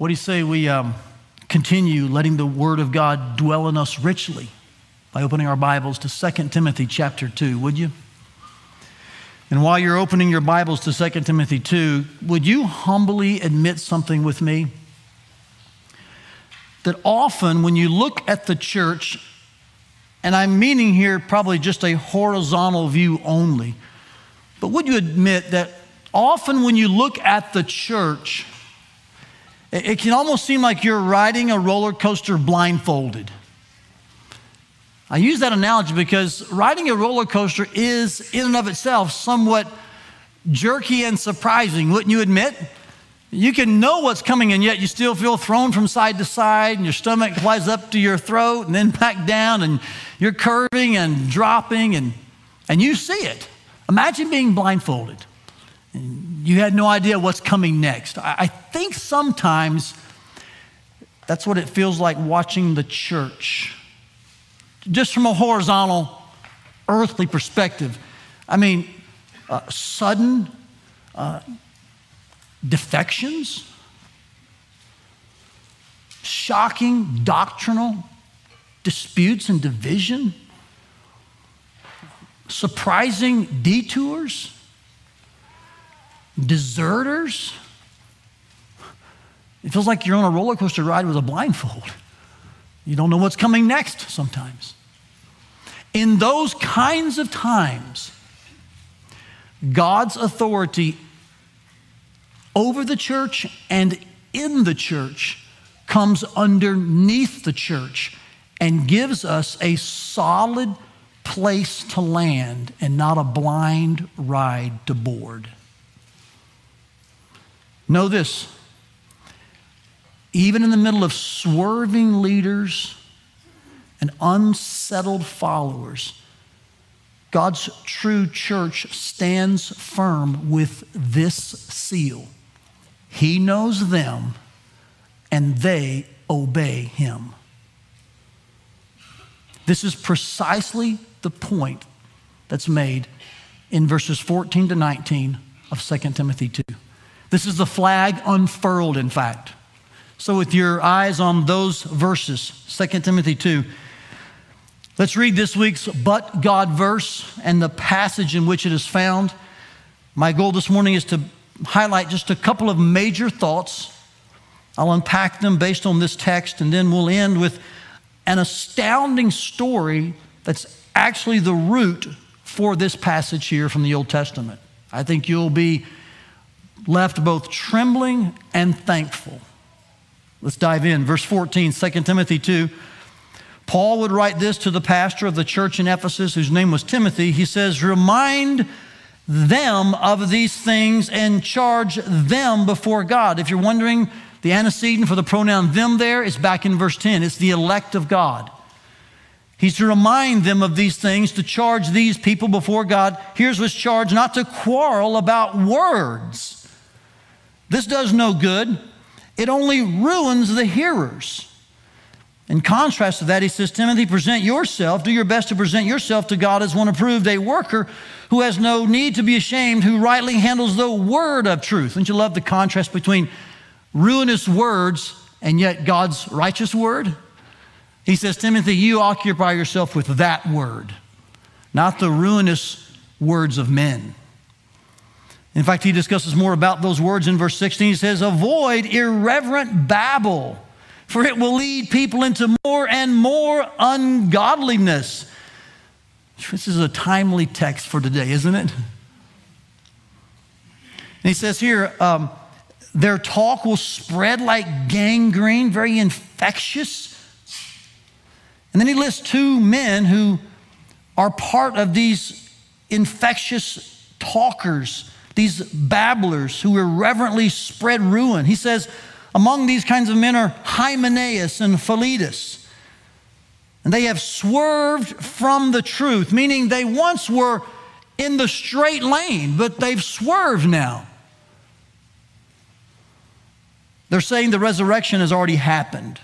What do you say we um, continue letting the Word of God dwell in us richly by opening our Bibles to 2 Timothy chapter 2, would you? And while you're opening your Bibles to 2 Timothy 2, would you humbly admit something with me? That often when you look at the church, and I'm meaning here probably just a horizontal view only, but would you admit that often when you look at the church, it can almost seem like you're riding a roller coaster blindfolded. I use that analogy because riding a roller coaster is, in and of itself, somewhat jerky and surprising, wouldn't you admit? You can know what's coming, and yet you still feel thrown from side to side, and your stomach flies up to your throat and then back down, and you're curving and dropping, and, and you see it. Imagine being blindfolded. You had no idea what's coming next. I think sometimes that's what it feels like watching the church, just from a horizontal, earthly perspective. I mean, uh, sudden uh, defections, shocking doctrinal disputes and division, surprising detours deserters. It feels like you're on a roller coaster ride with a blindfold. You don't know what's coming next sometimes. In those kinds of times, God's authority over the church and in the church comes underneath the church and gives us a solid place to land and not a blind ride to board. Know this even in the middle of swerving leaders and unsettled followers, God's true church stands firm with this seal He knows them, and they obey Him. This is precisely the point that's made in verses 14 to 19 of 2 Timothy 2. This is the flag unfurled, in fact. So, with your eyes on those verses, 2 Timothy 2, let's read this week's But God verse and the passage in which it is found. My goal this morning is to highlight just a couple of major thoughts. I'll unpack them based on this text, and then we'll end with an astounding story that's actually the root for this passage here from the Old Testament. I think you'll be left both trembling and thankful. Let's dive in. Verse 14, 2 Timothy 2. Paul would write this to the pastor of the church in Ephesus, whose name was Timothy. He says, Remind them of these things and charge them before God. If you're wondering, the antecedent for the pronoun them there is back in verse 10. It's the elect of God. He's to remind them of these things, to charge these people before God. Here's what's charged not to quarrel about words this does no good, it only ruins the hearers. In contrast to that, he says, Timothy, present yourself, do your best to present yourself to God as one approved, a worker who has no need to be ashamed, who rightly handles the word of truth. Don't you love the contrast between ruinous words and yet God's righteous word? He says, Timothy, you occupy yourself with that word, not the ruinous words of men. In fact, he discusses more about those words in verse 16. He says, Avoid irreverent babble, for it will lead people into more and more ungodliness. This is a timely text for today, isn't it? And he says here, um, their talk will spread like gangrene, very infectious. And then he lists two men who are part of these infectious talkers these babblers who irreverently spread ruin. He says, among these kinds of men are Hymenaeus and Philetus. And they have swerved from the truth, meaning they once were in the straight lane, but they've swerved now. They're saying the resurrection has already happened.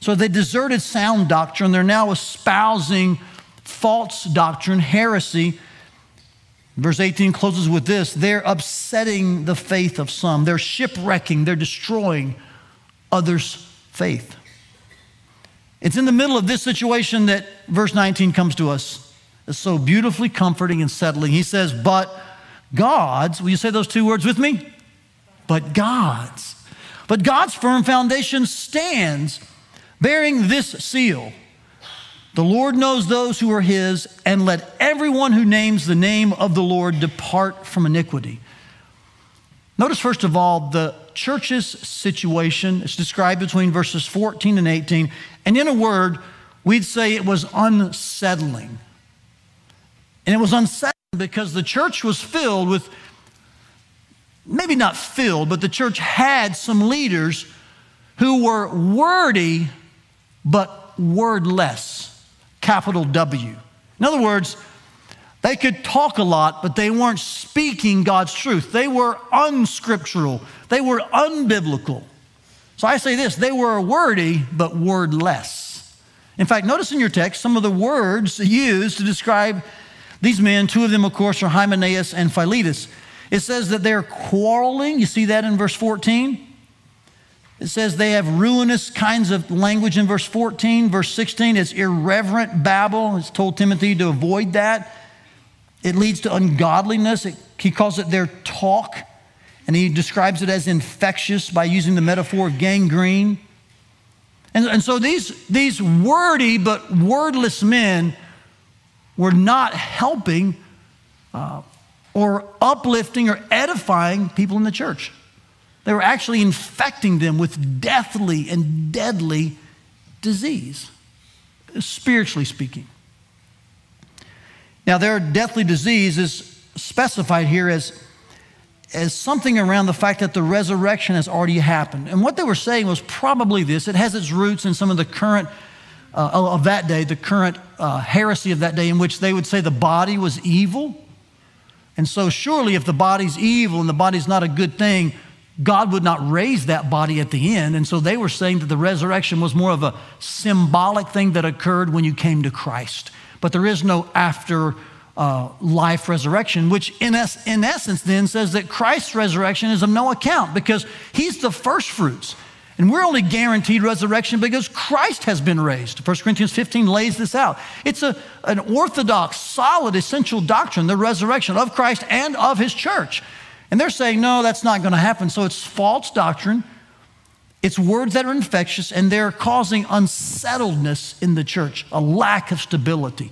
So they deserted sound doctrine. They're now espousing false doctrine, heresy, Verse 18 closes with this they're upsetting the faith of some, they're shipwrecking, they're destroying others' faith. It's in the middle of this situation that verse 19 comes to us. It's so beautifully comforting and settling. He says, But God's, will you say those two words with me? But God's. But God's firm foundation stands bearing this seal. The Lord knows those who are his, and let everyone who names the name of the Lord depart from iniquity. Notice, first of all, the church's situation It's described between verses 14 and 18. And in a word, we'd say it was unsettling. And it was unsettling because the church was filled with, maybe not filled, but the church had some leaders who were wordy but wordless. Capital W. In other words, they could talk a lot, but they weren't speaking God's truth. They were unscriptural, they were unbiblical. So I say this they were wordy, but wordless. In fact, notice in your text some of the words used to describe these men. Two of them, of course, are Hymenaeus and Philetus. It says that they're quarreling. You see that in verse 14? It says they have ruinous kinds of language in verse 14. Verse 16 is irreverent babble. It's told Timothy to avoid that. It leads to ungodliness. It, he calls it their talk, and he describes it as infectious by using the metaphor of gangrene. And, and so these, these wordy but wordless men were not helping uh, or uplifting or edifying people in the church. They were actually infecting them with deathly and deadly disease, spiritually speaking. Now, their deathly disease is specified here as, as something around the fact that the resurrection has already happened. And what they were saying was probably this it has its roots in some of the current. Uh, of that day, the current uh, heresy of that day, in which they would say the body was evil. And so, surely, if the body's evil and the body's not a good thing, God would not raise that body at the end. And so they were saying that the resurrection was more of a symbolic thing that occurred when you came to Christ but there is no after uh, life resurrection, which in, es- in essence then says that Christ's resurrection is of no account because he's the first fruits. And we're only guaranteed resurrection because Christ has been raised. 1 Corinthians 15 lays this out. It's a, an orthodox, solid, essential doctrine, the resurrection of Christ and of his church. And they're saying, no, that's not going to happen. So it's false doctrine. It's words that are infectious and they're causing unsettledness in the church, a lack of stability.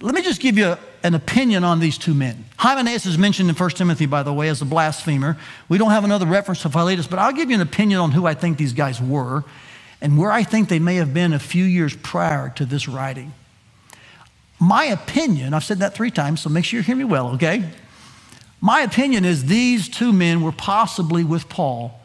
Let me just give you an opinion on these two men. Hymenaeus is mentioned in 1 Timothy, by the way, as a blasphemer. We don't have another reference to Philetus, but I'll give you an opinion on who I think these guys were and where I think they may have been a few years prior to this writing. My opinion, I've said that three times, so make sure you hear me well, okay? My opinion is these two men were possibly with Paul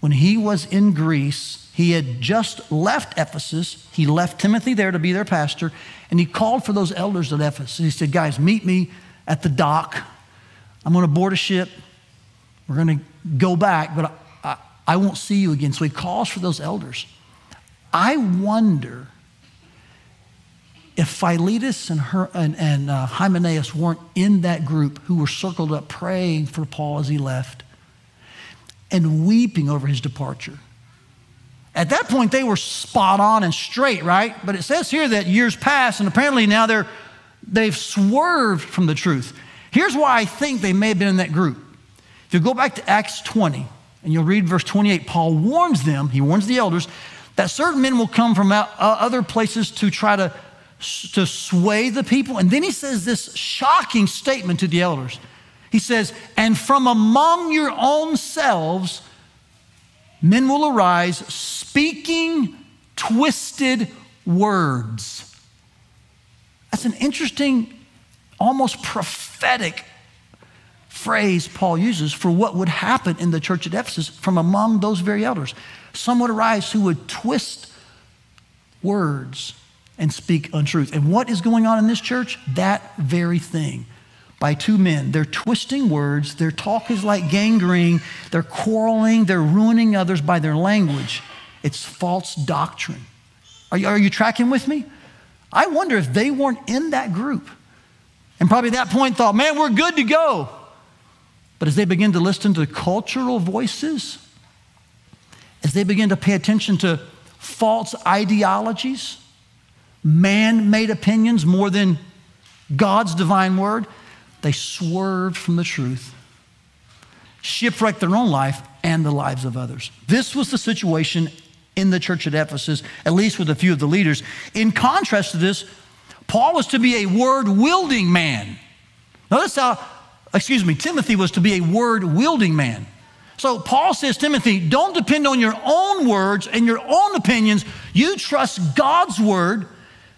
when he was in Greece. He had just left Ephesus. He left Timothy there to be their pastor, and he called for those elders at Ephesus. He said, Guys, meet me at the dock. I'm going to board a ship. We're going to go back, but I, I, I won't see you again. So he calls for those elders. I wonder if Philetus and, her, and, and uh, Hymenaeus weren't in that group who were circled up praying for Paul as he left and weeping over his departure. At that point, they were spot on and straight, right? But it says here that years pass and apparently now they're, they've swerved from the truth. Here's why I think they may have been in that group. If you go back to Acts 20 and you'll read verse 28, Paul warns them, he warns the elders, that certain men will come from uh, other places to try to to sway the people. And then he says this shocking statement to the elders. He says, And from among your own selves, men will arise speaking twisted words. That's an interesting, almost prophetic phrase Paul uses for what would happen in the church at Ephesus from among those very elders. Some would arise who would twist words and speak untruth. And what is going on in this church? That very thing. By two men. They're twisting words. Their talk is like gangrene. They're quarreling. They're ruining others by their language. It's false doctrine. Are you, are you tracking with me? I wonder if they weren't in that group. And probably at that point thought, man, we're good to go. But as they begin to listen to cultural voices, as they begin to pay attention to false ideologies, man made opinions more than God's divine word, they swerved from the truth, shipwrecked their own life and the lives of others. This was the situation in the church at Ephesus, at least with a few of the leaders. In contrast to this, Paul was to be a word wielding man. Notice how, excuse me, Timothy was to be a word wielding man. So Paul says, Timothy, don't depend on your own words and your own opinions. You trust God's word,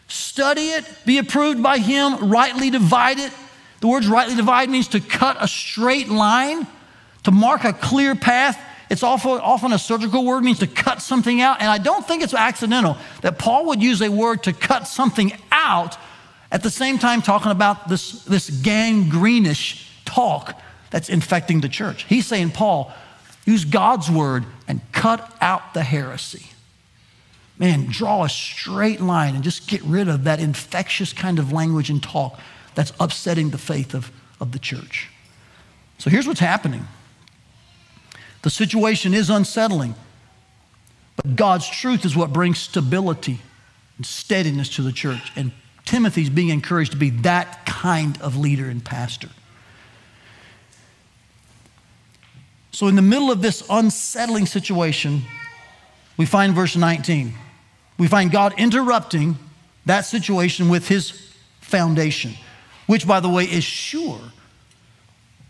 study it, be approved by Him, rightly divide it. The words rightly divide means to cut a straight line, to mark a clear path. It's often, often a surgical word, means to cut something out. And I don't think it's accidental that Paul would use a word to cut something out at the same time talking about this, this gangrenous talk that's infecting the church. He's saying, Paul, use God's word and cut out the heresy. Man, draw a straight line and just get rid of that infectious kind of language and talk that's upsetting the faith of, of the church. So here's what's happening the situation is unsettling, but God's truth is what brings stability and steadiness to the church. And Timothy's being encouraged to be that kind of leader and pastor. So, in the middle of this unsettling situation, we find verse 19. We find God interrupting that situation with his foundation, which, by the way, is sure.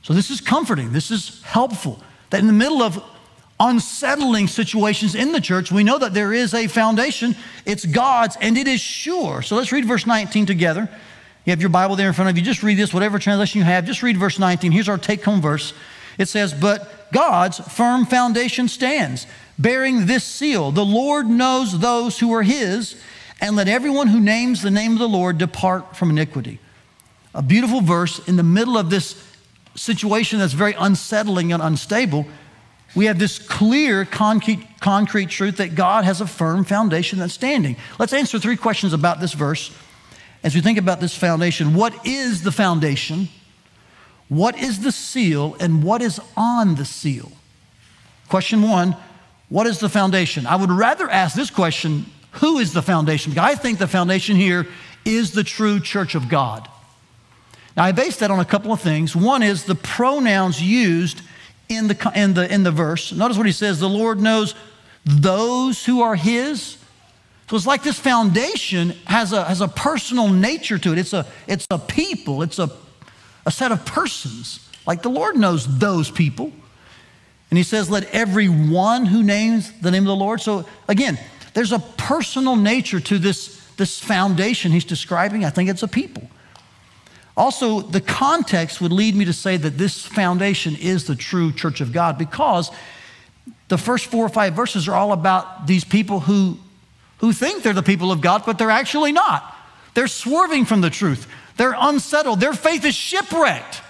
So, this is comforting, this is helpful. That in the middle of unsettling situations in the church, we know that there is a foundation. It's God's and it is sure. So let's read verse 19 together. You have your Bible there in front of you. Just read this, whatever translation you have. Just read verse 19. Here's our take home verse. It says, But God's firm foundation stands, bearing this seal The Lord knows those who are his, and let everyone who names the name of the Lord depart from iniquity. A beautiful verse in the middle of this situation that's very unsettling and unstable, we have this clear, concrete, concrete truth that God has a firm foundation that's standing. Let's answer three questions about this verse as we think about this foundation. What is the foundation? What is the seal? And what is on the seal? Question one What is the foundation? I would rather ask this question Who is the foundation? I think the foundation here is the true church of God. Now, I base that on a couple of things. One is the pronouns used in the, in the, in the verse. Notice what he says the Lord knows those who are his. So it's like this foundation has a, has a personal nature to it. It's a, it's a people, it's a, a set of persons. Like the Lord knows those people. And he says, Let everyone who names the name of the Lord. So again, there's a personal nature to this, this foundation he's describing. I think it's a people. Also, the context would lead me to say that this foundation is the true church of God because the first four or five verses are all about these people who, who think they're the people of God, but they're actually not. They're swerving from the truth, they're unsettled, their faith is shipwrecked.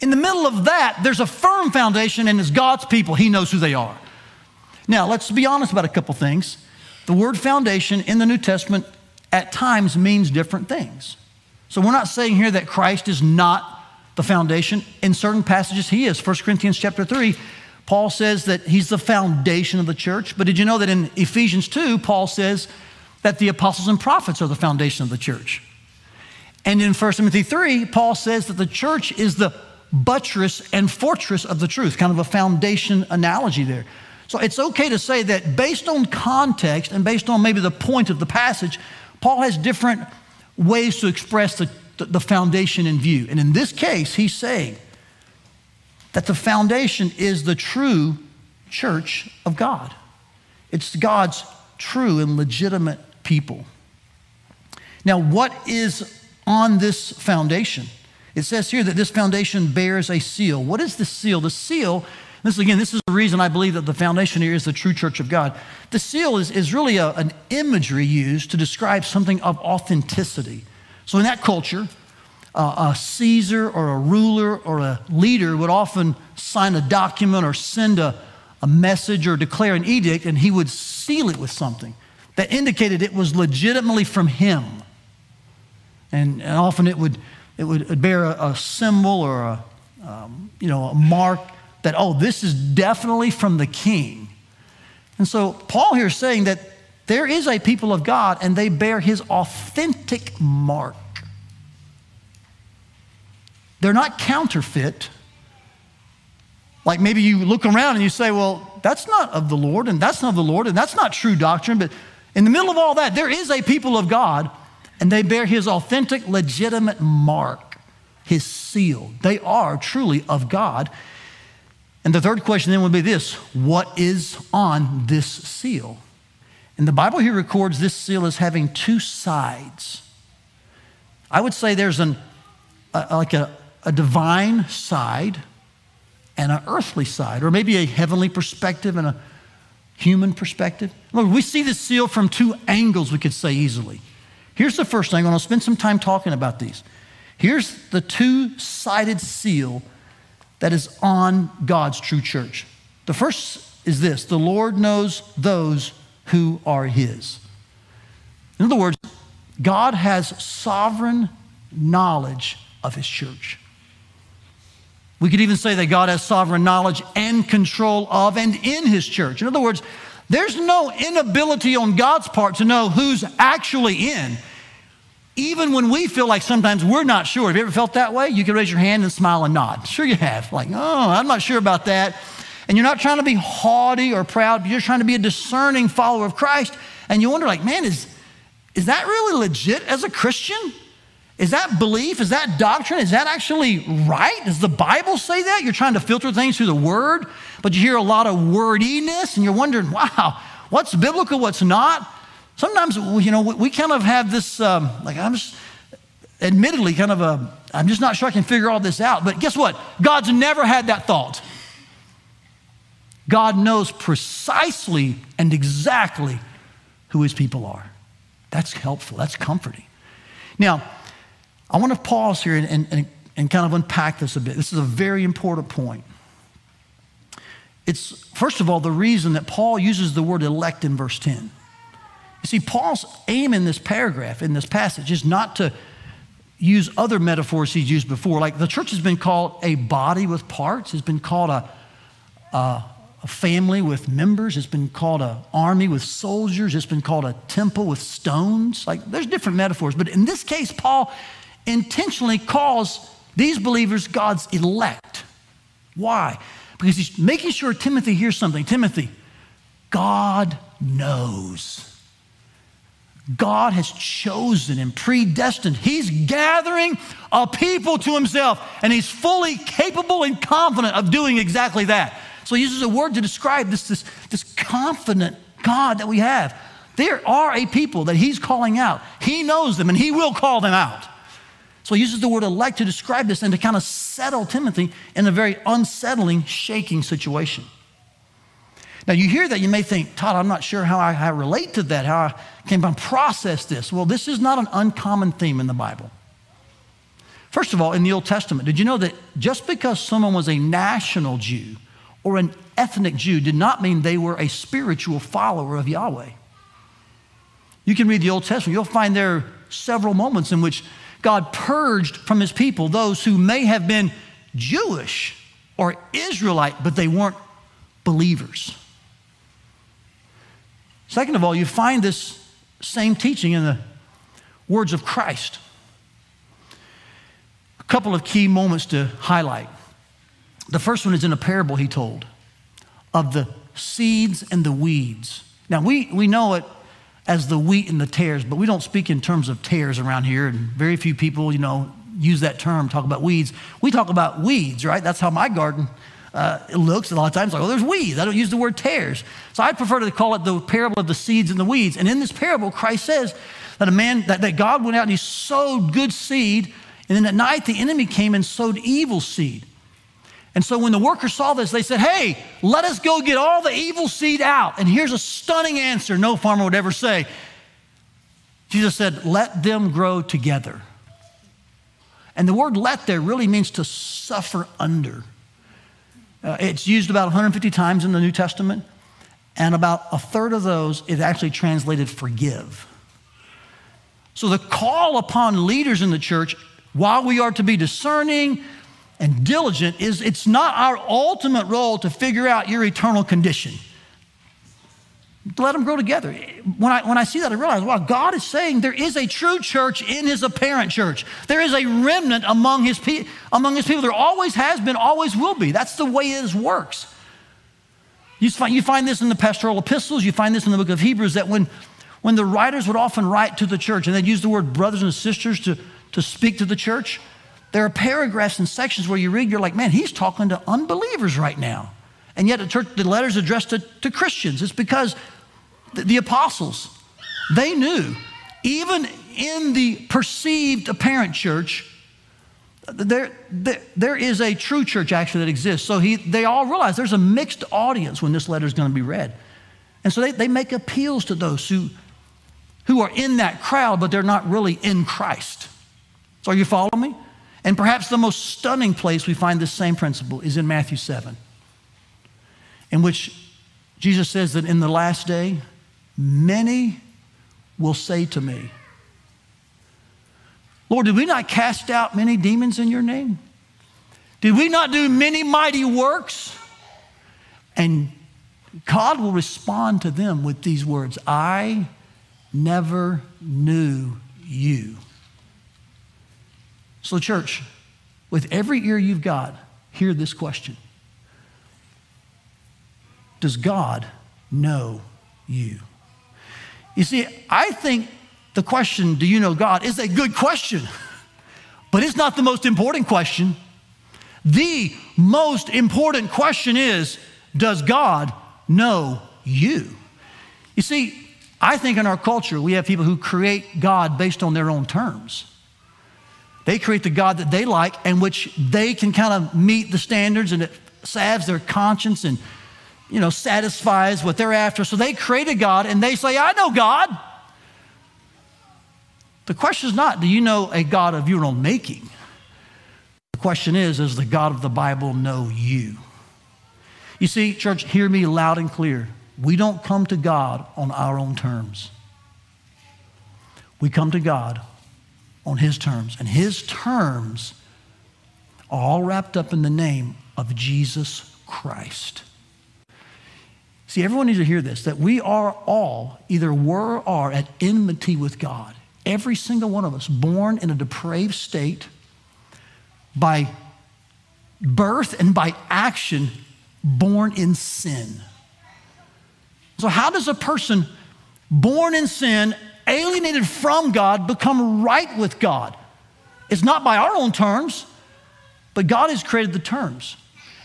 In the middle of that, there's a firm foundation, and as God's people, He knows who they are. Now, let's be honest about a couple things. The word foundation in the New Testament at times means different things. So we're not saying here that Christ is not the foundation. In certain passages, he is. 1 Corinthians chapter 3, Paul says that he's the foundation of the church. But did you know that in Ephesians 2, Paul says that the apostles and prophets are the foundation of the church? And in 1 Timothy 3, Paul says that the church is the buttress and fortress of the truth, kind of a foundation analogy there. So it's okay to say that based on context and based on maybe the point of the passage, Paul has different ways to express the, the foundation in view. And in this case, he's saying that the foundation is the true church of God. It's God's true and legitimate people. Now, what is on this foundation? It says here that this foundation bears a seal. What is the seal? The seal this again, this is the reason I believe that the foundation here is the true church of God. The seal is, is really a, an imagery used to describe something of authenticity. So in that culture, uh, a Caesar or a ruler or a leader would often sign a document or send a, a message or declare an edict, and he would seal it with something that indicated it was legitimately from him. And, and often it would it would bear a, a symbol or a, um, you know, a mark that, oh, this is definitely from the king. And so Paul here is saying that there is a people of God and they bear his authentic mark. They're not counterfeit. Like maybe you look around and you say, well, that's not of the Lord and that's not of the Lord and that's not true doctrine. But in the middle of all that, there is a people of God and they bear his authentic, legitimate mark, his seal. They are truly of God. And the third question then would be this what is on this seal? And the Bible here records this seal as having two sides. I would say there's an, a, like a, a divine side and an earthly side, or maybe a heavenly perspective and a human perspective. Look, we see this seal from two angles, we could say easily. Here's the first thing, and I'll spend some time talking about these. Here's the two sided seal that is on God's true church. The first is this the Lord knows those who are His. In other words, God has sovereign knowledge of His church. We could even say that God has sovereign knowledge and control of and in His church. In other words, there's no inability on God's part to know who's actually in. Even when we feel like sometimes we're not sure. Have you ever felt that way? You can raise your hand and smile and nod. Sure, you have. Like, oh, I'm not sure about that. And you're not trying to be haughty or proud, but you're trying to be a discerning follower of Christ. And you wonder, like, man, is, is that really legit as a Christian? Is that belief? Is that doctrine? Is that actually right? Does the Bible say that? You're trying to filter things through the Word, but you hear a lot of wordiness and you're wondering, wow, what's biblical, what's not? Sometimes, you know, we kind of have this, um, like, I'm just, admittedly, kind of a, I'm just not sure I can figure all this out. But guess what? God's never had that thought. God knows precisely and exactly who his people are. That's helpful, that's comforting. Now, I want to pause here and, and, and kind of unpack this a bit. This is a very important point. It's, first of all, the reason that Paul uses the word elect in verse 10. You see, Paul's aim in this paragraph, in this passage, is not to use other metaphors he's used before. Like the church has been called a body with parts, has been called a, a, a family with members, it's been called an army with soldiers, it's been called a temple with stones. Like there's different metaphors. But in this case, Paul intentionally calls these believers God's elect. Why? Because he's making sure Timothy hears something. Timothy, God knows. God has chosen and predestined. He's gathering a people to himself, and he's fully capable and confident of doing exactly that. So he uses a word to describe this, this, this confident God that we have. There are a people that he's calling out. He knows them, and he will call them out. So he uses the word elect to describe this and to kind of settle Timothy in a very unsettling, shaking situation. Now, you hear that, you may think, Todd, I'm not sure how I, how I relate to that, how I can process this. Well, this is not an uncommon theme in the Bible. First of all, in the Old Testament, did you know that just because someone was a national Jew or an ethnic Jew did not mean they were a spiritual follower of Yahweh? You can read the Old Testament, you'll find there are several moments in which God purged from his people those who may have been Jewish or Israelite, but they weren't believers. Second of all, you find this same teaching in the words of Christ. A couple of key moments to highlight. The first one is in a parable he told of the seeds and the weeds. Now, we, we know it as the wheat and the tares, but we don't speak in terms of tares around here, and very few people, you know, use that term, talk about weeds. We talk about weeds, right? That's how my garden uh, looks. A lot of times, like, oh, there's weeds. I don't use the word tares. So I prefer to call it the parable of the seeds and the weeds. And in this parable, Christ says that a man, that, that God went out and he sowed good seed, and then at night the enemy came and sowed evil seed. And so when the workers saw this, they said, Hey, let us go get all the evil seed out. And here's a stunning answer no farmer would ever say. Jesus said, Let them grow together. And the word let there really means to suffer under. Uh, it's used about 150 times in the New Testament, and about a third of those is actually translated forgive. So the call upon leaders in the church while we are to be discerning and diligent, is it's not our ultimate role to figure out your eternal condition. Let them grow together. When I, when I see that, I realize, wow, God is saying there is a true church in his apparent church. There is a remnant among his, pe- among his people. There always has been, always will be. That's the way it works. You find, you find this in the pastoral epistles, you find this in the book of Hebrews, that when, when the writers would often write to the church and they'd use the word brothers and sisters to, to speak to the church, there are paragraphs and sections where you read, you're like, man, he's talking to unbelievers right now. And yet the, church, the letter's addressed to, to Christians. It's because the, the apostles, they knew, even in the perceived apparent church, there, there, there is a true church actually that exists. So he, they all realize there's a mixed audience when this letter is going to be read. And so they, they make appeals to those who, who are in that crowd, but they're not really in Christ. So are you following me? And perhaps the most stunning place we find this same principle is in Matthew 7, in which Jesus says that in the last day, many will say to me, Lord, did we not cast out many demons in your name? Did we not do many mighty works? And God will respond to them with these words I never knew you. So, church, with every ear you've got, hear this question Does God know you? You see, I think the question, do you know God, is a good question, but it's not the most important question. The most important question is, does God know you? You see, I think in our culture, we have people who create God based on their own terms. They create the God that they like and which they can kind of meet the standards and it salves their conscience and, you know, satisfies what they're after. So they create a God and they say, I know God. The question is not, do you know a God of your own making? The question is, does the God of the Bible know you? You see, church, hear me loud and clear. We don't come to God on our own terms. We come to God on His terms. And His terms are all wrapped up in the name of Jesus Christ. See, everyone needs to hear this that we are all, either were or are, at enmity with God. Every single one of us, born in a depraved state by birth and by action, born in sin. So, how does a person born in sin, alienated from God, become right with God? It's not by our own terms, but God has created the terms.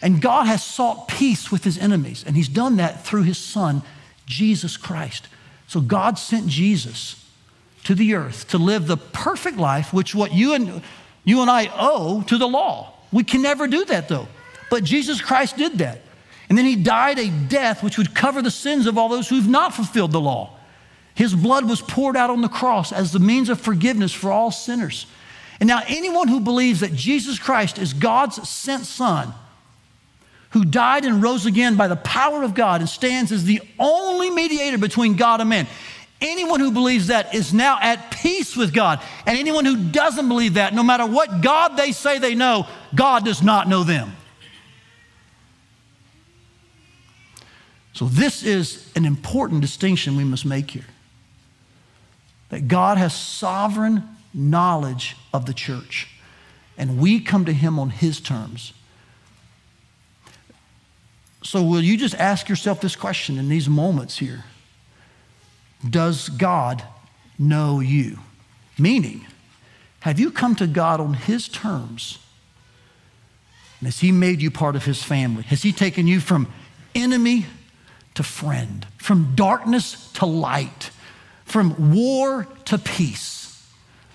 And God has sought peace with his enemies, and he's done that through his son, Jesus Christ. So, God sent Jesus to the earth to live the perfect life, which what you and you and I owe to the law. We can never do that though. But Jesus Christ did that. And then he died a death which would cover the sins of all those who've not fulfilled the law. His blood was poured out on the cross as the means of forgiveness for all sinners. And now, anyone who believes that Jesus Christ is God's sent Son, who died and rose again by the power of God and stands as the only mediator between God and man, Anyone who believes that is now at peace with God. And anyone who doesn't believe that, no matter what God they say they know, God does not know them. So, this is an important distinction we must make here that God has sovereign knowledge of the church, and we come to Him on His terms. So, will you just ask yourself this question in these moments here? Does God know you? Meaning, have you come to God on His terms? And has He made you part of His family? Has He taken you from enemy to friend, from darkness to light, from war to peace?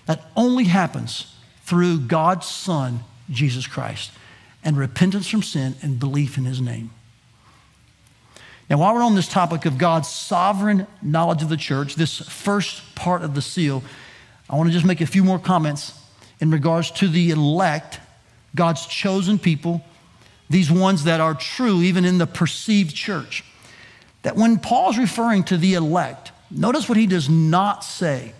That only happens through God's Son, Jesus Christ, and repentance from sin and belief in His name. Now, while we're on this topic of God's sovereign knowledge of the church, this first part of the seal, I want to just make a few more comments in regards to the elect, God's chosen people, these ones that are true even in the perceived church. That when Paul's referring to the elect, notice what he does not say.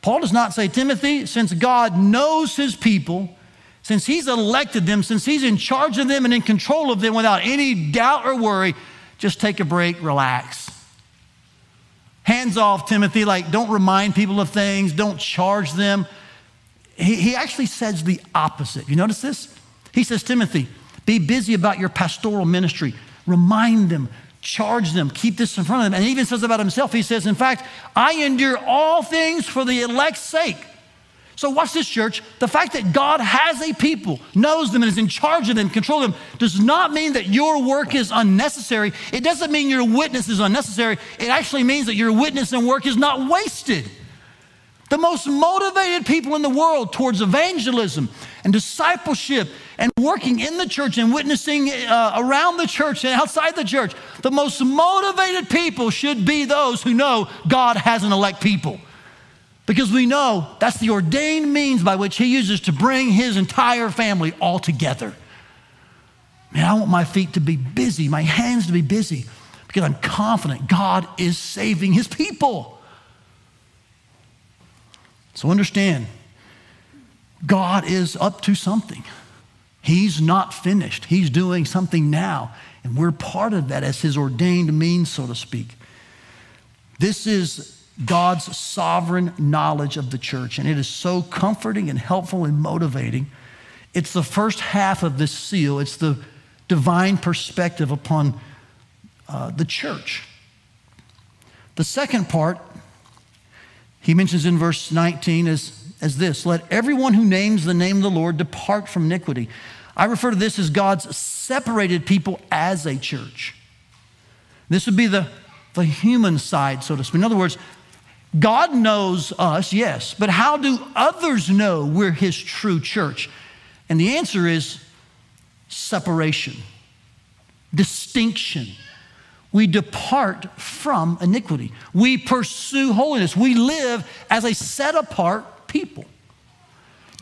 Paul does not say, Timothy, since God knows his people, since he's elected them, since he's in charge of them and in control of them without any doubt or worry, just take a break, relax. Hands off, Timothy, like don't remind people of things, don't charge them. He, he actually says the opposite. You notice this? He says, Timothy, be busy about your pastoral ministry. Remind them, charge them, keep this in front of them. And he even says about himself, he says, In fact, I endure all things for the elect's sake. So, watch this, church. The fact that God has a people, knows them, and is in charge of them, control them, does not mean that your work is unnecessary. It doesn't mean your witness is unnecessary. It actually means that your witness and work is not wasted. The most motivated people in the world towards evangelism and discipleship and working in the church and witnessing uh, around the church and outside the church, the most motivated people should be those who know God has an elect people. Because we know that's the ordained means by which He uses to bring His entire family all together. Man, I want my feet to be busy, my hands to be busy, because I'm confident God is saving His people. So understand, God is up to something. He's not finished. He's doing something now. And we're part of that as His ordained means, so to speak. This is God's sovereign knowledge of the church, and it is so comforting and helpful and motivating. It's the first half of this seal, it's the divine perspective upon uh, the church. The second part he mentions in verse 19 as, as this Let everyone who names the name of the Lord depart from iniquity. I refer to this as God's separated people as a church. This would be the, the human side, so to speak. In other words, God knows us, yes, but how do others know we're His true church? And the answer is separation, distinction we depart from iniquity. We pursue holiness. We live as a set apart people.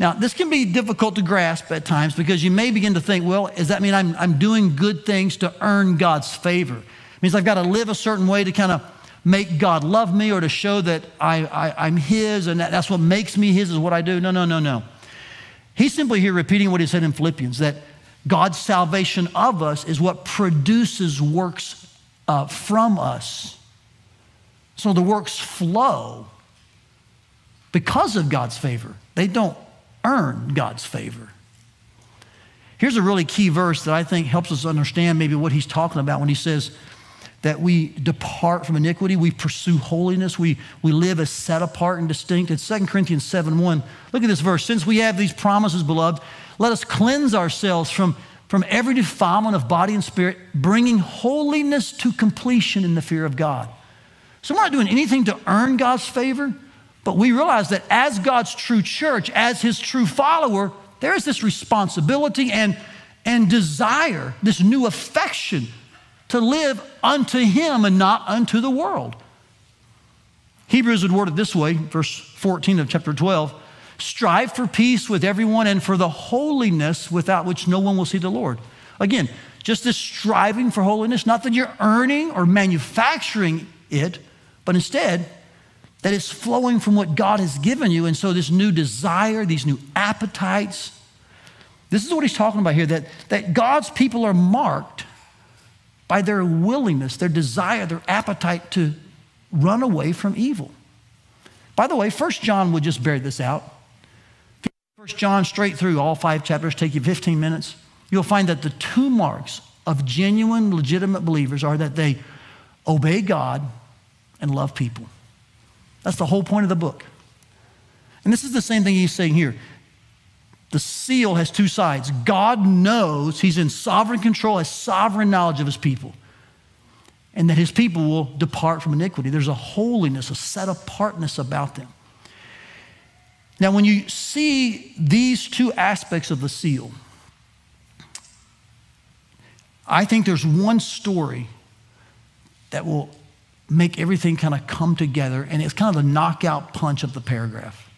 Now, this can be difficult to grasp at times because you may begin to think, well, does that mean I'm, I'm doing good things to earn God's favor? It means I've got to live a certain way to kind of make God love me or to show that I, I, am His and that, that's what makes me His is what I do. No, no, no, no. He's simply here repeating what he said in Philippians that God's salvation of us is what produces works uh, from us. So the works flow because of God's favor. They don't earn God's favor. Here's a really key verse that I think helps us understand maybe what he's talking about when he says that we depart from iniquity, we pursue holiness, we, we live as set apart and distinct. It's 2 Corinthians 7 1. Look at this verse. Since we have these promises, beloved, let us cleanse ourselves from from every defilement of body and spirit, bringing holiness to completion in the fear of God. So we're not doing anything to earn God's favor, but we realize that as God's true church, as his true follower, there is this responsibility and, and desire, this new affection to live unto him and not unto the world. Hebrews would word it this way, verse 14 of chapter 12. Strive for peace with everyone and for the holiness without which no one will see the Lord. Again, just this striving for holiness, not that you're earning or manufacturing it, but instead that it's flowing from what God has given you. And so, this new desire, these new appetites, this is what he's talking about here that, that God's people are marked by their willingness, their desire, their appetite to run away from evil. By the way, First John would just bear this out. First John straight through all five chapters take you 15 minutes. You'll find that the two marks of genuine, legitimate believers are that they obey God and love people. That's the whole point of the book. And this is the same thing he's saying here. The seal has two sides. God knows he's in sovereign control, has sovereign knowledge of his people, and that his people will depart from iniquity. There's a holiness, a set apartness about them. Now, when you see these two aspects of the seal, I think there's one story that will make everything kind of come together, and it's kind of the knockout punch of the paragraph.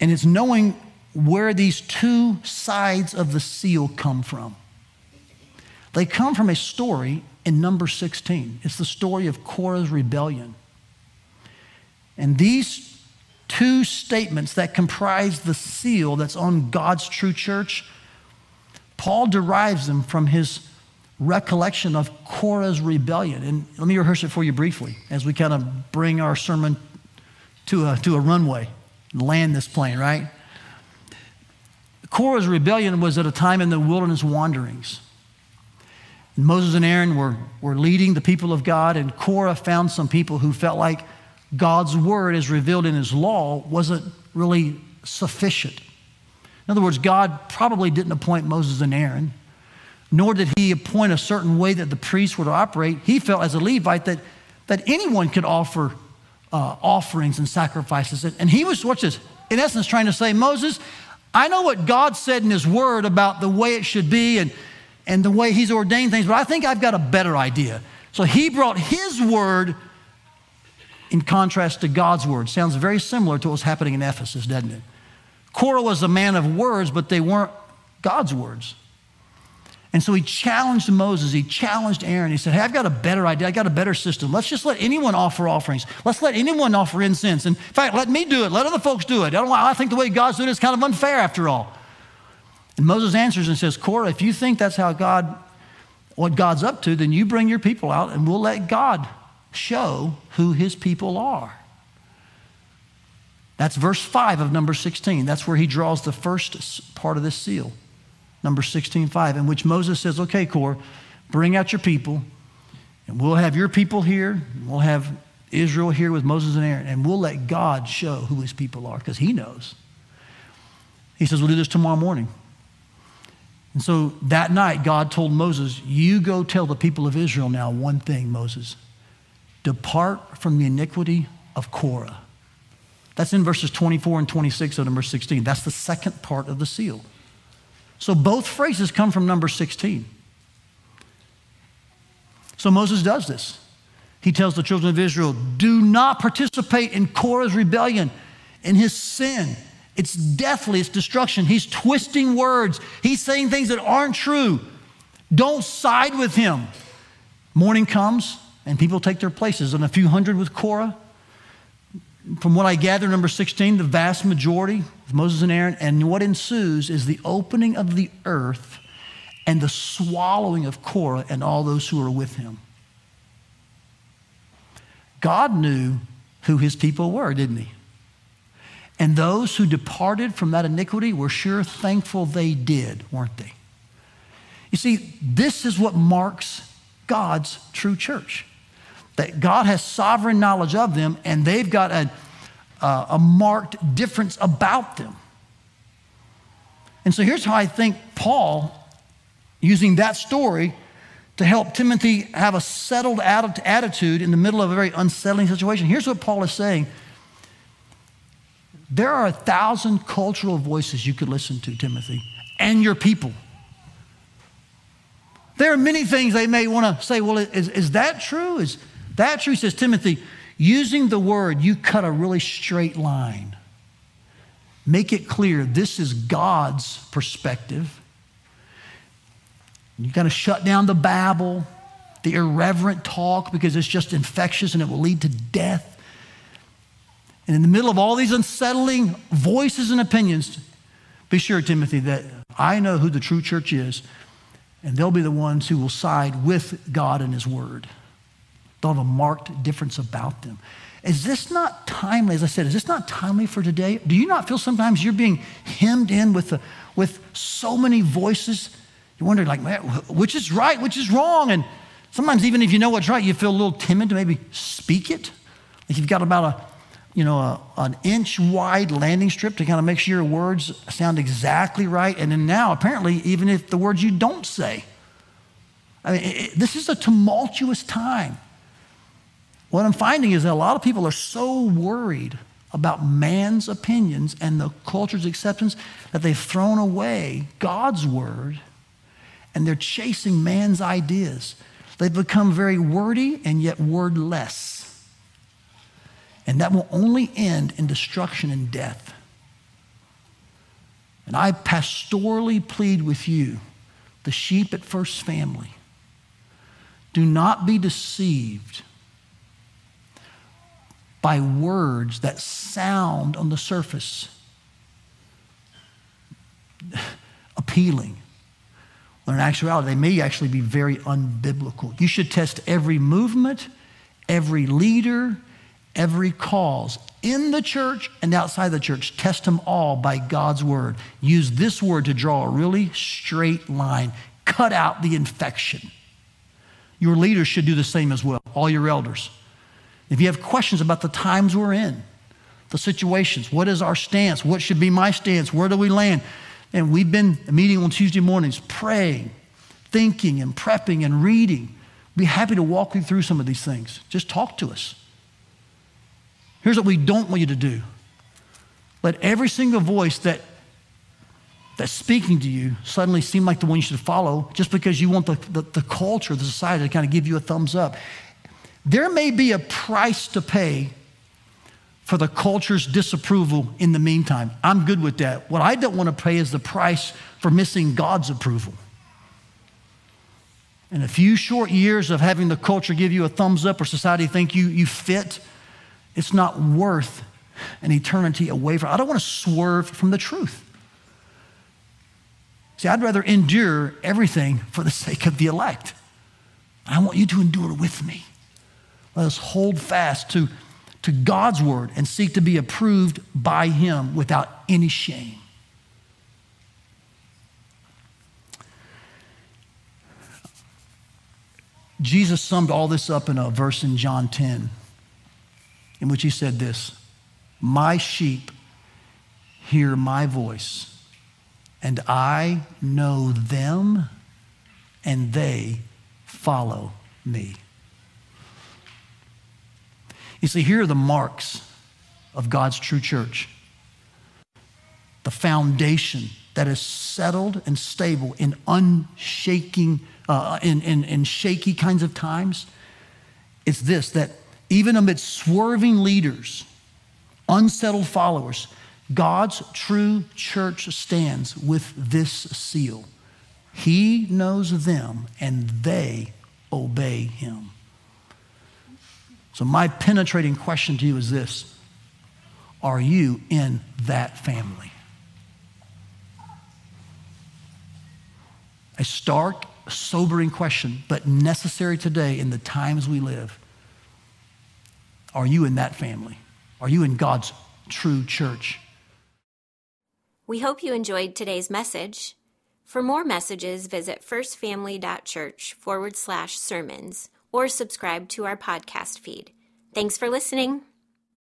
And it's knowing where these two sides of the seal come from. They come from a story in number 16. It's the story of Korah's rebellion. And these two statements that comprise the seal that's on God's true church, Paul derives them from his recollection of Korah's rebellion. And let me rehearse it for you briefly as we kind of bring our sermon to a, to a runway, land this plane, right? Korah's rebellion was at a time in the wilderness wanderings. And Moses and Aaron were, were leading the people of God, and Korah found some people who felt like God's word, as revealed in his law, wasn't really sufficient. In other words, God probably didn't appoint Moses and Aaron, nor did he appoint a certain way that the priests were to operate. He felt as a Levite that, that anyone could offer uh, offerings and sacrifices. And he was, watch this, in essence, trying to say, Moses, I know what God said in his word about the way it should be and, and the way he's ordained things, but I think I've got a better idea. So he brought his word in contrast to God's word. Sounds very similar to what's happening in Ephesus, doesn't it? Korah was a man of words, but they weren't God's words. And so he challenged Moses, he challenged Aaron. He said, Hey, I've got a better idea. I've got a better system. Let's just let anyone offer offerings. Let's let anyone offer incense. And in fact, let me do it. Let other folks do it. I, don't, I think the way God's doing it is kind of unfair after all. And Moses answers and says, Korah, if you think that's how God, what God's up to, then you bring your people out and we'll let God show who his people are. That's verse 5 of number 16. That's where he draws the first part of this seal number 16, 5, in which Moses says, Okay, Korah, bring out your people, and we'll have your people here, we'll have Israel here with Moses and Aaron, and we'll let God show who his people are, because he knows. He says, We'll do this tomorrow morning. And so that night, God told Moses, You go tell the people of Israel now one thing, Moses. Depart from the iniquity of Korah. That's in verses 24 and 26 of number 16. That's the second part of the seal. So both phrases come from number 16. So Moses does this. He tells the children of Israel, do not participate in Korah's rebellion, in his sin. It's deathly, it's destruction. He's twisting words, he's saying things that aren't true. Don't side with him. Morning comes, and people take their places, and a few hundred with Korah, from what I gather, number 16, the vast majority Moses and Aaron, and what ensues is the opening of the earth and the swallowing of Korah and all those who are with him. God knew who his people were, didn't he? And those who departed from that iniquity were sure thankful they did, weren't they? You see, this is what marks God's true church that God has sovereign knowledge of them and they've got a, uh, a marked difference about them. And so here's how I think Paul, using that story to help Timothy have a settled attitude in the middle of a very unsettling situation. Here's what Paul is saying there are a thousand cultural voices you could listen to, Timothy, and your people. There are many things they may want to say, well, is, is that true? Is, that true, says Timothy, using the word, you cut a really straight line. Make it clear this is God's perspective. You kind to shut down the babble, the irreverent talk, because it's just infectious and it will lead to death. And in the middle of all these unsettling voices and opinions, be sure, Timothy, that I know who the true church is, and they'll be the ones who will side with God and His Word. They'll have a marked difference about them. Is this not timely? As I said, is this not timely for today? Do you not feel sometimes you're being hemmed in with, the, with so many voices? You wonder, like, man, which is right, which is wrong? And sometimes, even if you know what's right, you feel a little timid to maybe speak it. Like you've got about a, you know, a, an inch wide landing strip to kind of make sure your words sound exactly right. And then now, apparently, even if the words you don't say, I mean, it, this is a tumultuous time. What I'm finding is that a lot of people are so worried about man's opinions and the culture's acceptance that they've thrown away God's word and they're chasing man's ideas. They've become very wordy and yet wordless. And that will only end in destruction and death. And I pastorally plead with you, the sheep at First Family, do not be deceived by words that sound on the surface appealing. When in actuality, they may actually be very unbiblical. You should test every movement, every leader, every cause in the church and outside the church. Test them all by God's word. Use this word to draw a really straight line, cut out the infection. Your leaders should do the same as well, all your elders. If you have questions about the times we're in, the situations, what is our stance? What should be my stance? Where do we land? And we've been meeting on Tuesday mornings, praying, thinking, and prepping and reading. Be happy to walk you through some of these things. Just talk to us. Here's what we don't want you to do let every single voice that that's speaking to you suddenly seem like the one you should follow just because you want the, the, the culture, the society to kind of give you a thumbs up. There may be a price to pay for the culture's disapproval in the meantime. I'm good with that. What I don't want to pay is the price for missing God's approval. In a few short years of having the culture give you a thumbs up or society think you, you fit, it's not worth an eternity away from. I don't want to swerve from the truth. See, I'd rather endure everything for the sake of the elect. I want you to endure with me. Let us hold fast to, to God's word and seek to be approved by Him without any shame. Jesus summed all this up in a verse in John 10, in which he said this My sheep hear my voice, and I know them, and they follow me. You see, here are the marks of God's true church the foundation that is settled and stable in unshaking, uh, in, in, in shaky kinds of times. It's this that even amidst swerving leaders, unsettled followers, God's true church stands with this seal. He knows them and they obey him. So, my penetrating question to you is this Are you in that family? A stark, sobering question, but necessary today in the times we live. Are you in that family? Are you in God's true church? We hope you enjoyed today's message. For more messages, visit firstfamily.church forward slash sermons or subscribe to our podcast feed. Thanks for listening.